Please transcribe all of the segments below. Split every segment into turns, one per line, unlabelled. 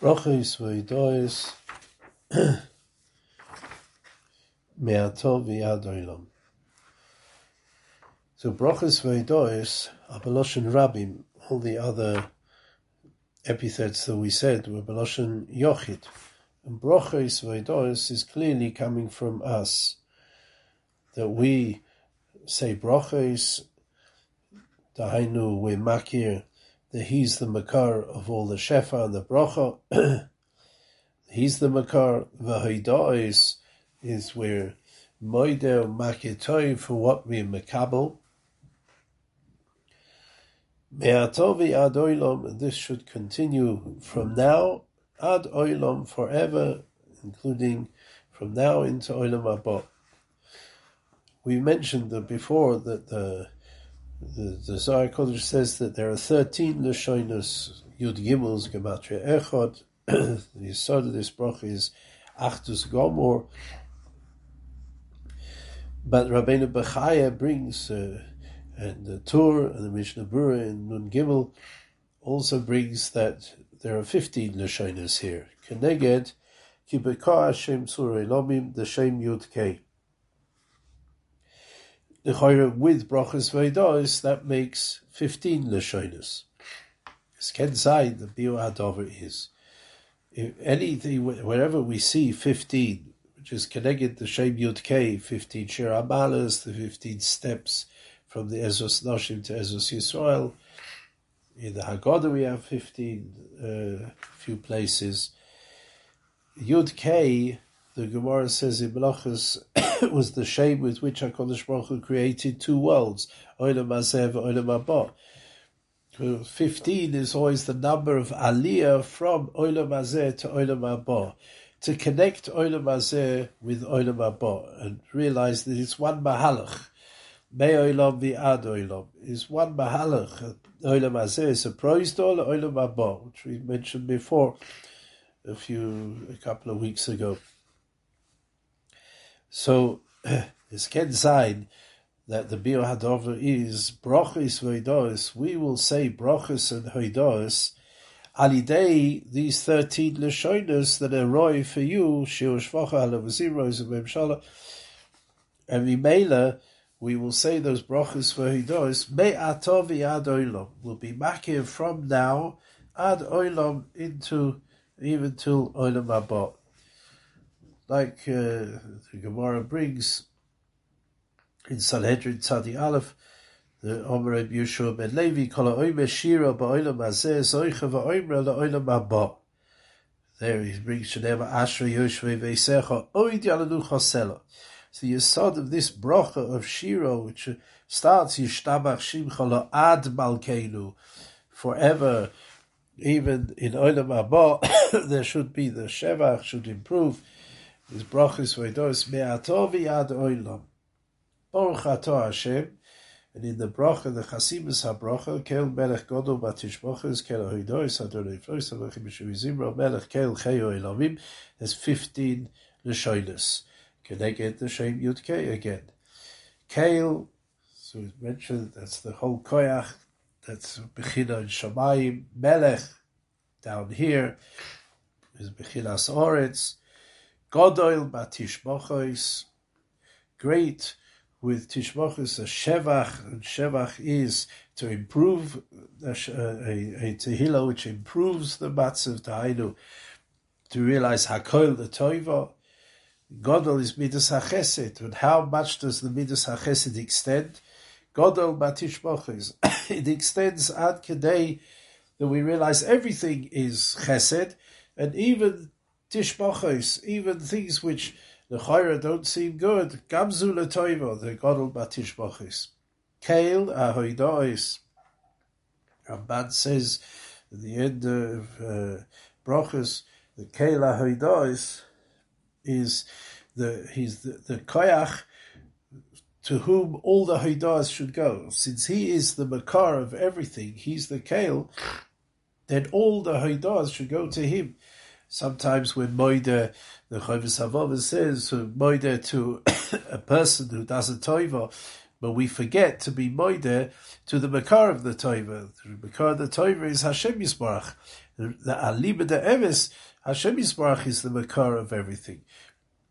Brachos v'yidois me'atov v'yad. So brachos v'yidois are Beloshen Rabim. All the other epithets that we said were Beloshen Yochid. And brachos v'yidois is clearly coming from us. That we say brachos, dahainu, we makir, that he's the makar of all the shefa and the bracha. he's the makar. V'hoidois is where moidel makitoy for what we makabel. Me'atovi ad oilam, this should continue from now ad oilam forever, including from now into oilam abot. We mentioned that before that the the, the Zohar Kodesh says that there are 13 Lashonis Yud Gimels Gematria Echad. the Yisod of this bracha is Achdus Gomor. But Rabbeinu Bechaya brings, uh, and the Tur and the Mishnah Berurah in Nun Gimel also brings that there are 15 Lashonis here. Keneged, Kibekah Hashem Surah Elomim, the Shem Yud Kei the with brachas veidos, that makes fifteen lashonis. It's ken the bio hadover is. If anything, wherever we see fifteen, which is connected to Shem Yud K, fifteen Shir Amalas, the fifteen steps from the Ezras Noshim to Ezras Yisrael. In the Haggadah we have fifteen uh, few places. Yud K the Gemara says in Menachos was the shame with which HaKadosh Baruch Hu created two worlds, Olam Hazeh Olam Haba. Fifteen is always the number of Aliyah from Olam Hazeh to Olam Haba. To connect Olam Hazeh with Olam Haba and realize that it's one Mahalach. Me Olam Vi'ad Olam is one Mahalach. Olam Hazeh is a Proisdol Olam Haba, which we mentioned before a few, a couple of weeks ago. So it's can sign that the Bio Hadover is Brochis Hoidos. We will say Brochis and Hoidos alidei these thirteen Lashonas that are roy for you, Shir Shvacha Halavasiros and Memshala. And Mimela, we will say those Brochis for Hoidos, Me Atovi Ad Oilam, will be Makir from now Ad Oilam into even till Oilam Abot like uh, the Gemara brings in Sanhedrin Tzadi Aleph, the Omer Reb Yehoshua ben Levi, Kol ha'oime shira ba'olam hazeh, zoicha va'oimra la'olam haba. There he brings Shanema Ashra Yoshve Veisecha, oid yalanu chasela. So the yisod of this bracha of Shira, which starts Yishtabach Shimcha Ad Malkeinu, forever, even in Olam Haba, there should be the Shevach should improve, is brachas v'edos me'atov v'yad oilam. Baruch ato Hashem, and in the bracha, the chasimus ha-bracha, kel melech godol batishboches, kel hoidois, adonai flois, avachim shuvizimra, melech kel cheyo elamim, there's 15 l'shoilis. get the Shem Yud Kei again. Kale, so we mentioned, that's the whole koyach, that's Bechina and Shamayim, Melech, down here, is Bechinas Oretz, Godol batishbochos, great with tishbochos a shevach, and shevach is to improve a, a, a tehillah which improves the matzav tainu, to realize hakol the toiva. Godol is midas hachesed, and how much does the midas hachesed extend? Godol batishbochos, it extends ad kedei that we realize everything is chesed, and even tishbachos, even things which the chayra don't seem good. Gamzu letoivo, the godel batishbachos. Kale ahoidois. Ramban says at the end of uh, brachos, the kale ahoidois is the he's the, the koyach to whom all the hoidas should go. Since he is the makar of everything, he's the kale, then all the hoidas should go to him. Sometimes when moide, the Chovos Halevavos says, so moide to a person who does a toiva, but we forget to be moide to the Makar of the Toiva. The Makar of the Toiva is Hashem Yisbarach. The, the Aliba de Eves, Hashem Yisbarach is the Makar of everything.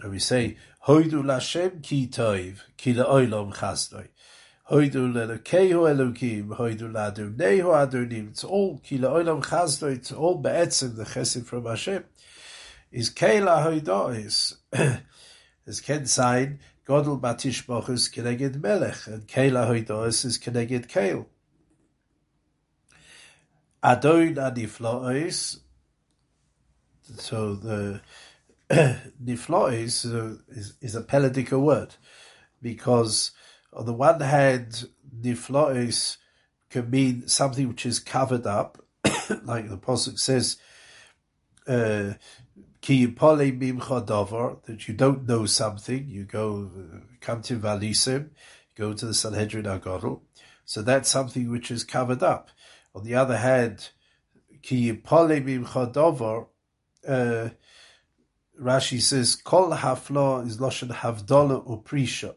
And we say, Hoidu Lashem ki toiv, ki la'olam chasdoi. Hoidu le'lekehu elokim, hoidu la'adurnehu adurnim. It's all ki la'olam chasdoi, it's all be'etzim, the chesed from Hashem. Is keila hoidois. As Ken sign, Godel Batishbochus Keneged Melech, and Kela Hoidois is Keneged Kale. Adon Adiflois, so the Niflois uh, is, is a Peladica word, because on the one hand, Niflois can mean something which is covered up, like the Apostle says, uh, Ki mimcha that you don't know something, you go, come to Valisim, go to the Sanhedrin Agodl. So that's something which is covered up. On the other hand, uh, Rashi says, kol haflo is loshen havdola uprisha.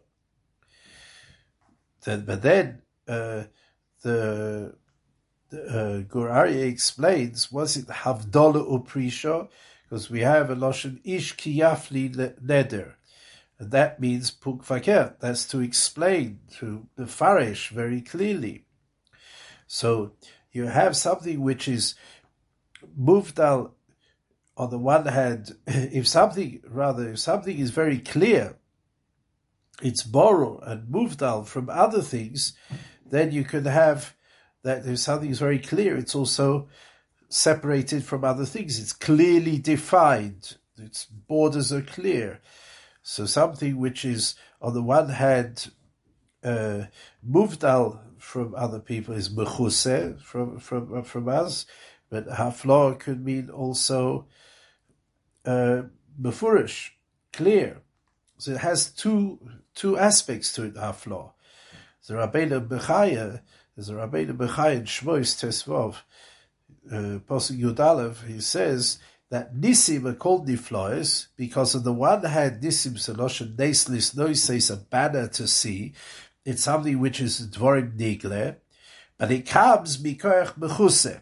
Then, but then, uh, the, the uh, Gur Aryeh explains, was it havdola uprisha? because we have a lashon ish kiyafli neder. And that means puk That's to explain, to the farish very clearly. So you have something which is muvdal on the one hand, if something, rather, if something is very clear, it's borrowed and muvdal from other things, then you can have that if something is very clear, it's also separated from other things. It's clearly defined. Its borders are clear. So something which is, on the one hand, uh, muvdal from other people is mechuse from from from us, but hafla could mean also uh, mefurish, clear. So it has two two aspects to it. Hafla. The Rabbeinu Bechaya, the Rabbeinu Bechaya in Shmois Tesvov uh, Yudalev, he says that Nisim are called Niflois because on the one hand, Nisim Seloshan Neslis Noises a banner to see. It's something which is Dvorim Nigle, but it comes Mikoach Mechuse.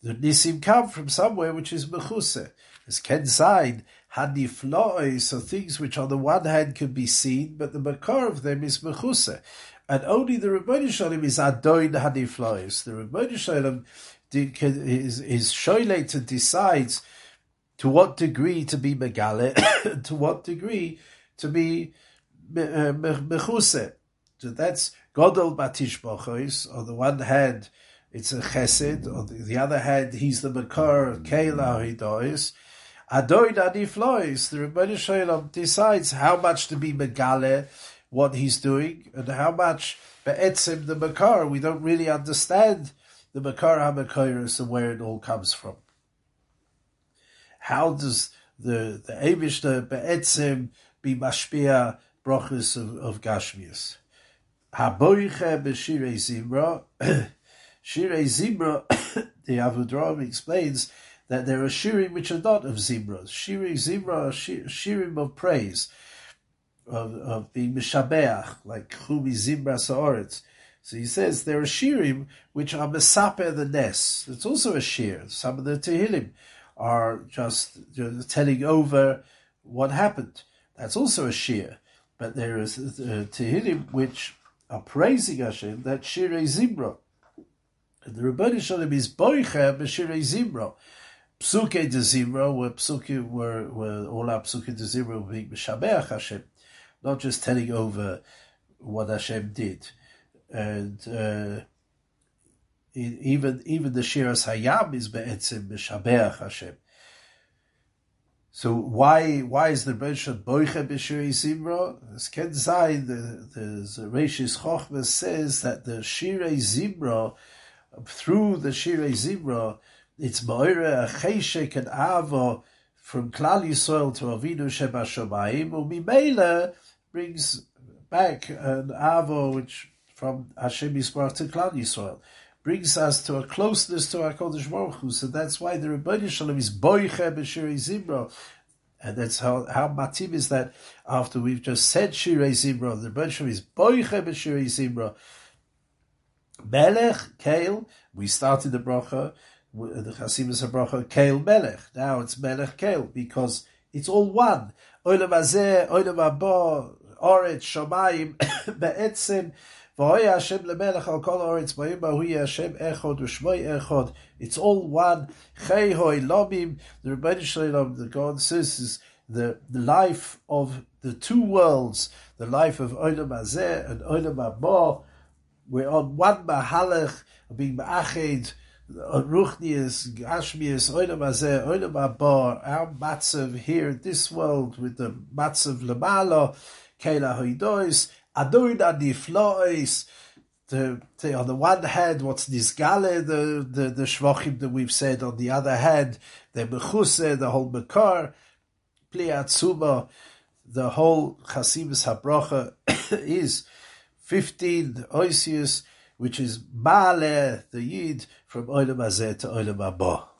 The Nisim come from somewhere which is Mechuse. As Ken sign, Haniflois so things which on the one hand can be seen, but the Makar of them is Mechuse. And only the Ribono Shel Olam is Adoin Haniflois. The Ribono Shel Olam his, his shoylater decides to what degree to be megale, to what degree to be uh, mechuse. So that's Godol Batish Bochois. On the one hand, it's a chesed. On the other hand, he's the makar Kela Hidois. Adoin Adiflois. The Ribono Shel Olam decides how much to be megale, what he's doing, and how much be'etzim the makar. We don't really understand the Makar HaMakairis and where it all comes from. How does the the Avishta Be'etzim be mashpia brachas of, of Gashmias? Haboiche b'shirei zimra. Shirei zimra, the Avudraham explains that there are shirim which are not of zimra. Shirei zimra are shirim of praise, of, of being mishabeach, like chumi zimra sa'oretz. So he says there are shirim which are mesaper the nes. It's also a shir. Some of the tehillim are just you know, telling over what happened. That's also a shir. But there is uh, tehillim which are praising Hashem. That shirei zimra. And the Ribono Shel Olam is boicha b'shirei zimra. Psuke de zimra, where psuke were, were all our psuke de zimra were being mishabeach Hashem, not just telling over what Hashem did and uh, even even the Shiras Hayam is be'etzim b'shabeach Hashem. So why why is the Rebbe boiche b'shirei zimra? As Ken Zayin, the the Reishis Chochma says that the Shirei Zimra, through the Shirei Zimra, it's ma'ira a cheshek and ava from Klal Yisrael to Avinu Sheba Shomayim, umimela brings back an ava which from Hashem Yisrael to Klal Yisrael brings us to a closeness to our Kodesh Baruch Hu. So that's why the Ribono Shel Olam is boiche b'shirei zimra. And that's how, how matim is that after we've just said Shirei Zimra, the Rebbe is Boiche B'Shirei Zimra. Melech, Kael, we started the bracha, the Chasimus bracha, Kael Melech. Now it's Melech Kael, because it's all one. Olam Azeh, Olam Abba, Oret, Shamayim, Be'etzim, V'hoya Hashem lemelech al kol oretz ba'im Hashem echod u'shmoi echod. It's all one. Chei hoi lomim. The Ribono Shel Olam, the God says, is the, the life of the two worlds, the life of Olam Hazeh and Olam Haba. We're on one mahalach, being ma'ached, Ruchnius, Gashmius, Olam Hazeh, Olam Haba, our matzav here this world with the matzav lemala, Kela Hoidois, Adurna Niflois, the, the, on the one hand, what's Nisgale, the, the, the Shvachim that we've said, on the other hand, the Mechuse, the whole Mekar, Pliatzuma, the whole Chasimus Habrocha is 15 Oisius, which is Male, the Yid, from Olam Hazeh to Olam Haba.